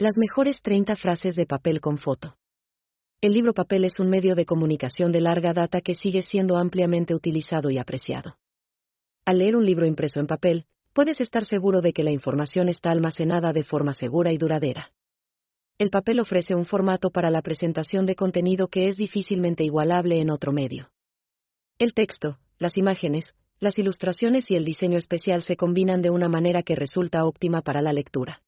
Las mejores 30 frases de papel con foto. El libro papel es un medio de comunicación de larga data que sigue siendo ampliamente utilizado y apreciado. Al leer un libro impreso en papel, puedes estar seguro de que la información está almacenada de forma segura y duradera. El papel ofrece un formato para la presentación de contenido que es difícilmente igualable en otro medio. El texto, las imágenes, las ilustraciones y el diseño especial se combinan de una manera que resulta óptima para la lectura.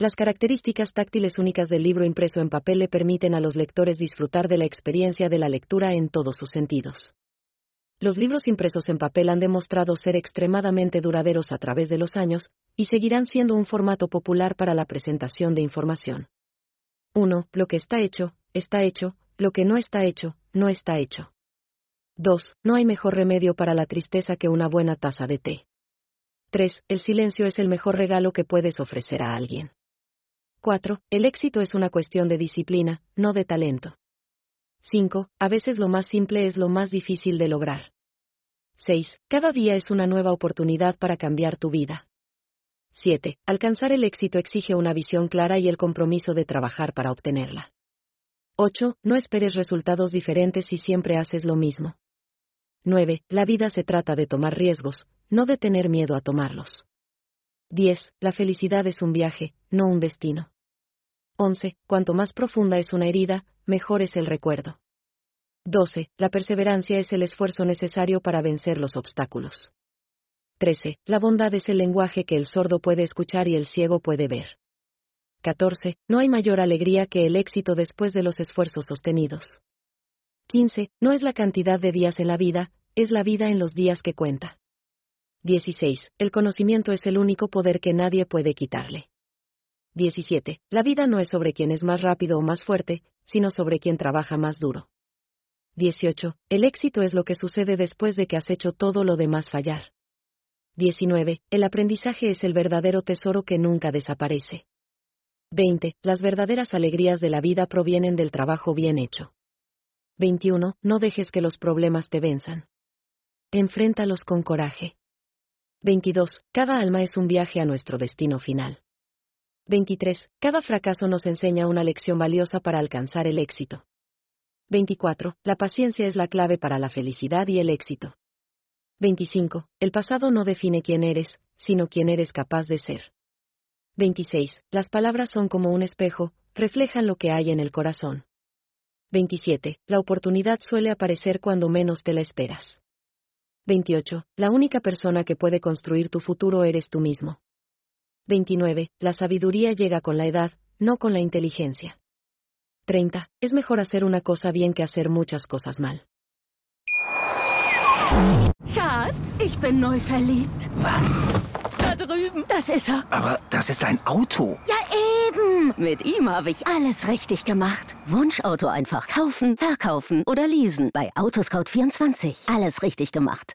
Las características táctiles únicas del libro impreso en papel le permiten a los lectores disfrutar de la experiencia de la lectura en todos sus sentidos. Los libros impresos en papel han demostrado ser extremadamente duraderos a través de los años, y seguirán siendo un formato popular para la presentación de información. 1. Lo que está hecho, está hecho, lo que no está hecho, no está hecho. 2. No hay mejor remedio para la tristeza que una buena taza de té. 3. El silencio es el mejor regalo que puedes ofrecer a alguien. 4. El éxito es una cuestión de disciplina, no de talento. 5. A veces lo más simple es lo más difícil de lograr. 6. Cada día es una nueva oportunidad para cambiar tu vida. 7. Alcanzar el éxito exige una visión clara y el compromiso de trabajar para obtenerla. 8. No esperes resultados diferentes si siempre haces lo mismo. 9. La vida se trata de tomar riesgos, no de tener miedo a tomarlos. 10. La felicidad es un viaje, no un destino. 11. Cuanto más profunda es una herida, mejor es el recuerdo. 12. La perseverancia es el esfuerzo necesario para vencer los obstáculos. 13. La bondad es el lenguaje que el sordo puede escuchar y el ciego puede ver. 14. No hay mayor alegría que el éxito después de los esfuerzos sostenidos. 15. No es la cantidad de días en la vida, es la vida en los días que cuenta. 16. El conocimiento es el único poder que nadie puede quitarle. 17. La vida no es sobre quien es más rápido o más fuerte, sino sobre quien trabaja más duro. 18. El éxito es lo que sucede después de que has hecho todo lo demás fallar. 19. El aprendizaje es el verdadero tesoro que nunca desaparece. 20. Las verdaderas alegrías de la vida provienen del trabajo bien hecho. 21. No dejes que los problemas te venzan. Enfréntalos con coraje. 22. Cada alma es un viaje a nuestro destino final. 23. Cada fracaso nos enseña una lección valiosa para alcanzar el éxito. 24. La paciencia es la clave para la felicidad y el éxito. 25. El pasado no define quién eres, sino quién eres capaz de ser. 26. Las palabras son como un espejo, reflejan lo que hay en el corazón. 27. La oportunidad suele aparecer cuando menos te la esperas. 28. La única persona que puede construir tu futuro eres tú mismo. 29. La sabiduría llega con la edad, no con la inteligencia. 30. Es mejor hacer una cosa bien que hacer muchas cosas mal. Schatz, ich bin neu verliebt. Was? Da drüben. Das ist er. Aber das ist ein Auto. Ja, eben. Mit ihm habe ich alles richtig gemacht. Wunschauto einfach kaufen, verkaufen oder leasen. Bei Autoscout24. Alles richtig gemacht.